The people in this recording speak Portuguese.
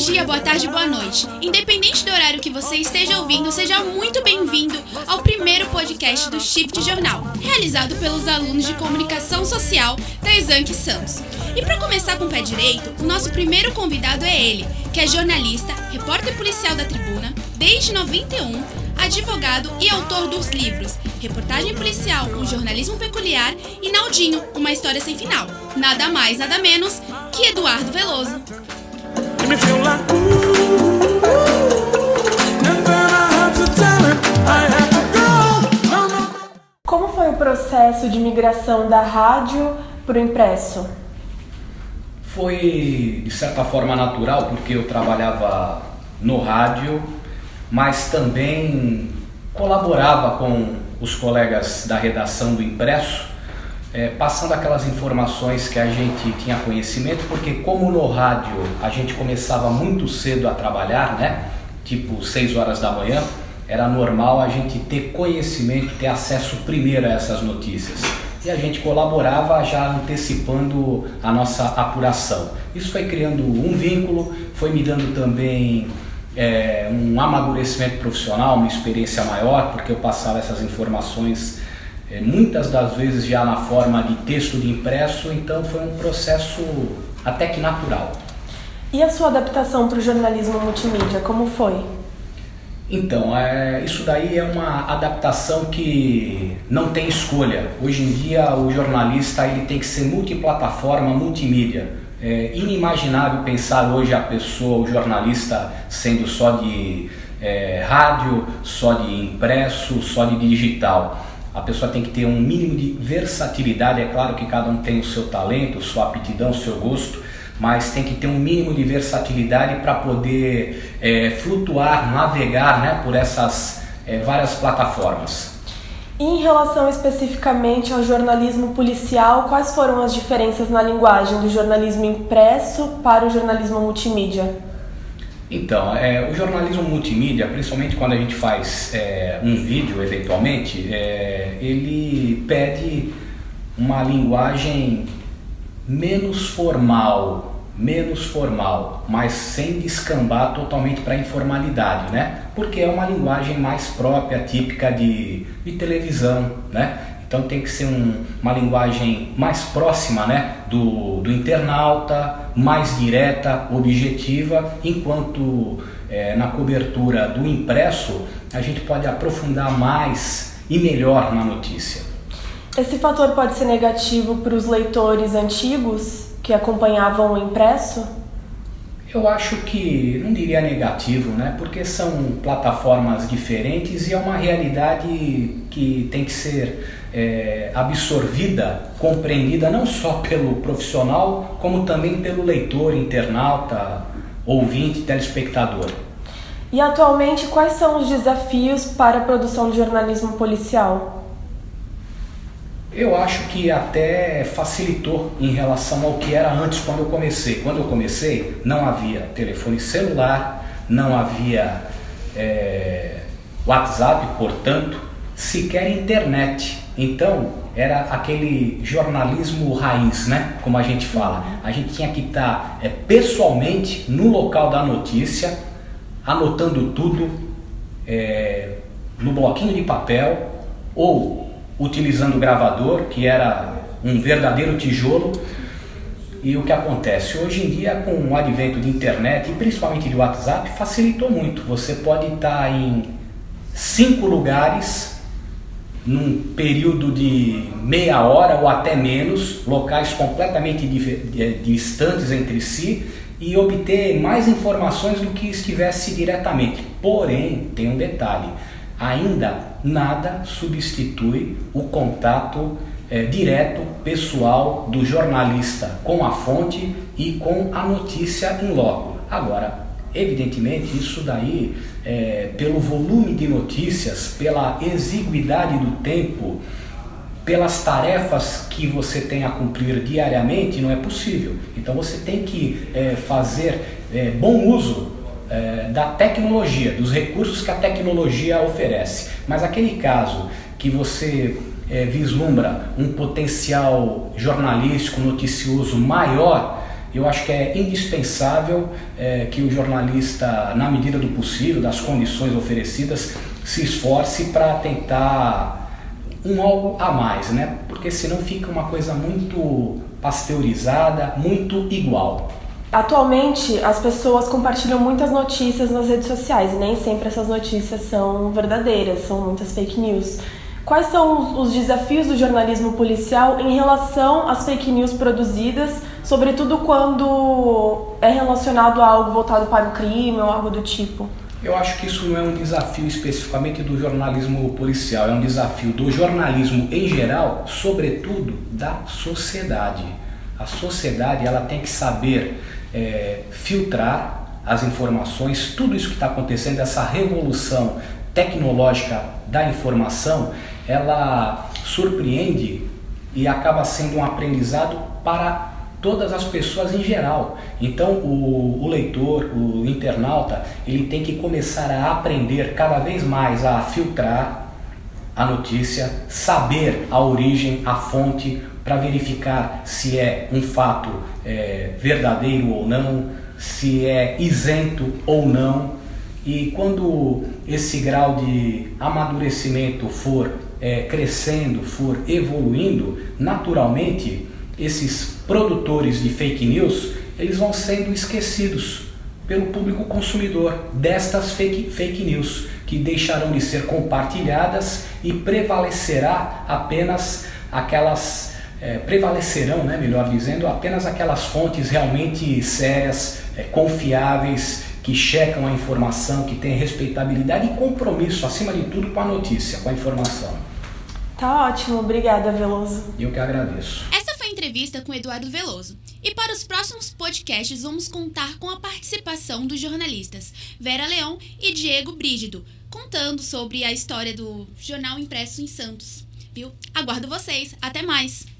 dia, boa tarde, boa noite. Independente do horário que você esteja ouvindo, seja muito bem-vindo ao primeiro podcast do Shift Jornal, realizado pelos alunos de comunicação social da Exanque Santos. E para começar com o pé direito, o nosso primeiro convidado é ele, que é jornalista, repórter policial da Tribuna, desde 91, advogado e autor dos livros Reportagem Policial, o Jornalismo Peculiar e Naldinho, uma história sem final. Nada mais, nada menos que Eduardo Veloso. Me feel like ooh, and then I have to tell it I have to go. No, no, no. Como foi o processo de migração da rádio para o impresso? Foi de certa forma natural, porque eu trabalhava no rádio, mas também colaborava com os colegas da redação do impresso, eh, passando aquelas informações que a gente tinha conhecimento, porque como no rádio a gente começava muito cedo a trabalhar, né? Tipo 6 horas da manhã, era normal a gente ter conhecimento, ter acesso primeiro a essas notícias. E a gente colaborava já antecipando a nossa apuração. Isso foi criando um vínculo, foi me dando também é, um amadurecimento profissional, uma experiência maior, porque eu passava essas informações é, muitas das vezes já na forma de texto de impresso, então foi um processo até que natural. E a sua adaptação para o jornalismo multimídia, como foi? Então, é, isso daí é uma adaptação que não tem escolha. Hoje em dia, o jornalista ele tem que ser multiplataforma, multimídia. É inimaginável pensar hoje a pessoa, o jornalista, sendo só de é, rádio, só de impresso, só de digital. A pessoa tem que ter um mínimo de versatilidade. É claro que cada um tem o seu talento, sua aptidão, seu gosto, mas tem que ter um mínimo de versatilidade para poder é, flutuar, navegar né, por essas é, várias plataformas. Em relação especificamente ao jornalismo policial, quais foram as diferenças na linguagem do jornalismo impresso para o jornalismo multimídia? Então, é, o jornalismo multimídia, principalmente quando a gente faz é, um vídeo, eventualmente, é, ele pede uma linguagem menos formal, menos formal, mas sem descambar totalmente para a informalidade, né? Porque é uma linguagem mais própria, típica de, de televisão, né? Então tem que ser um, uma linguagem mais próxima né, do, do internauta, mais direta, objetiva, enquanto é, na cobertura do impresso a gente pode aprofundar mais e melhor na notícia. Esse fator pode ser negativo para os leitores antigos que acompanhavam o impresso? Eu acho que não diria negativo, né? Porque são plataformas diferentes e é uma realidade que tem que ser é, absorvida, compreendida não só pelo profissional, como também pelo leitor, internauta, ouvinte, telespectador. E atualmente, quais são os desafios para a produção de jornalismo policial? Eu acho que até facilitou em relação ao que era antes quando eu comecei. Quando eu comecei, não havia telefone celular, não havia é, WhatsApp, portanto, sequer internet. Então, era aquele jornalismo raiz, né? Como a gente fala. A gente tinha que estar é, pessoalmente no local da notícia, anotando tudo é, no bloquinho de papel ou utilizando o gravador, que era um verdadeiro tijolo. E o que acontece? Hoje em dia, com o advento de internet e principalmente de WhatsApp, facilitou muito. Você pode estar em cinco lugares num período de meia hora ou até menos, locais completamente distantes entre si e obter mais informações do que estivesse diretamente. Porém, tem um detalhe: ainda nada substitui o contato é, direto, pessoal do jornalista com a fonte e com a notícia em loco. Agora, evidentemente, isso daí, é, pelo volume de notícias, pela exiguidade do tempo, pelas tarefas que você tem a cumprir diariamente, não é possível. Então você tem que é, fazer é, bom uso é, da tecnologia, dos recursos que a tecnologia oferece. Mas aquele caso que você é, vislumbra um potencial jornalístico, noticioso maior, eu acho que é indispensável é, que o jornalista, na medida do possível, das condições oferecidas, se esforce para tentar um algo a mais, né? Porque senão fica uma coisa muito pasteurizada, muito igual. Atualmente, as pessoas compartilham muitas notícias nas redes sociais e nem sempre essas notícias são verdadeiras, são muitas fake news. Quais são os desafios do jornalismo policial em relação às fake news produzidas, sobretudo quando é relacionado a algo voltado para o crime ou algo do tipo? Eu acho que isso não é um desafio especificamente do jornalismo policial, é um desafio do jornalismo em geral, sobretudo da sociedade. A sociedade ela tem que saber é, filtrar as informações, tudo isso que está acontecendo, essa revolução tecnológica da informação, ela surpreende e acaba sendo um aprendizado para todas as pessoas em geral. Então o, o, leitor, o internauta, ele tem que começar a aprender cada vez mais a filtrar a notícia, saber a origem, a fonte, para verificar se é um fato é, verdadeiro ou não, se é isento ou não. E quando esse grau de amadurecimento for é, crescendo, for evoluindo, naturalmente esses produtores de fake news eles vão sendo esquecidos pelo público consumidor destas fake, fake news que deixarão de ser compartilhadas e prevalecerá apenas aquelas é, prevalecerão, né, melhor dizendo, apenas aquelas fontes realmente sérias, é, confiáveis, que checam a informação, que têm respeitabilidade e compromisso, acima de tudo, com a notícia, com a informação. Tá ótimo, obrigada, Veloso. Eu que agradeço. Essa foi a entrevista com Eduardo Veloso. E para os próximos podcasts, vamos contar com a participação dos jornalistas Vera Leão e Diego Brígido, contando sobre a história do jornal impresso em Santos. Viu? Aguardo vocês. Até mais!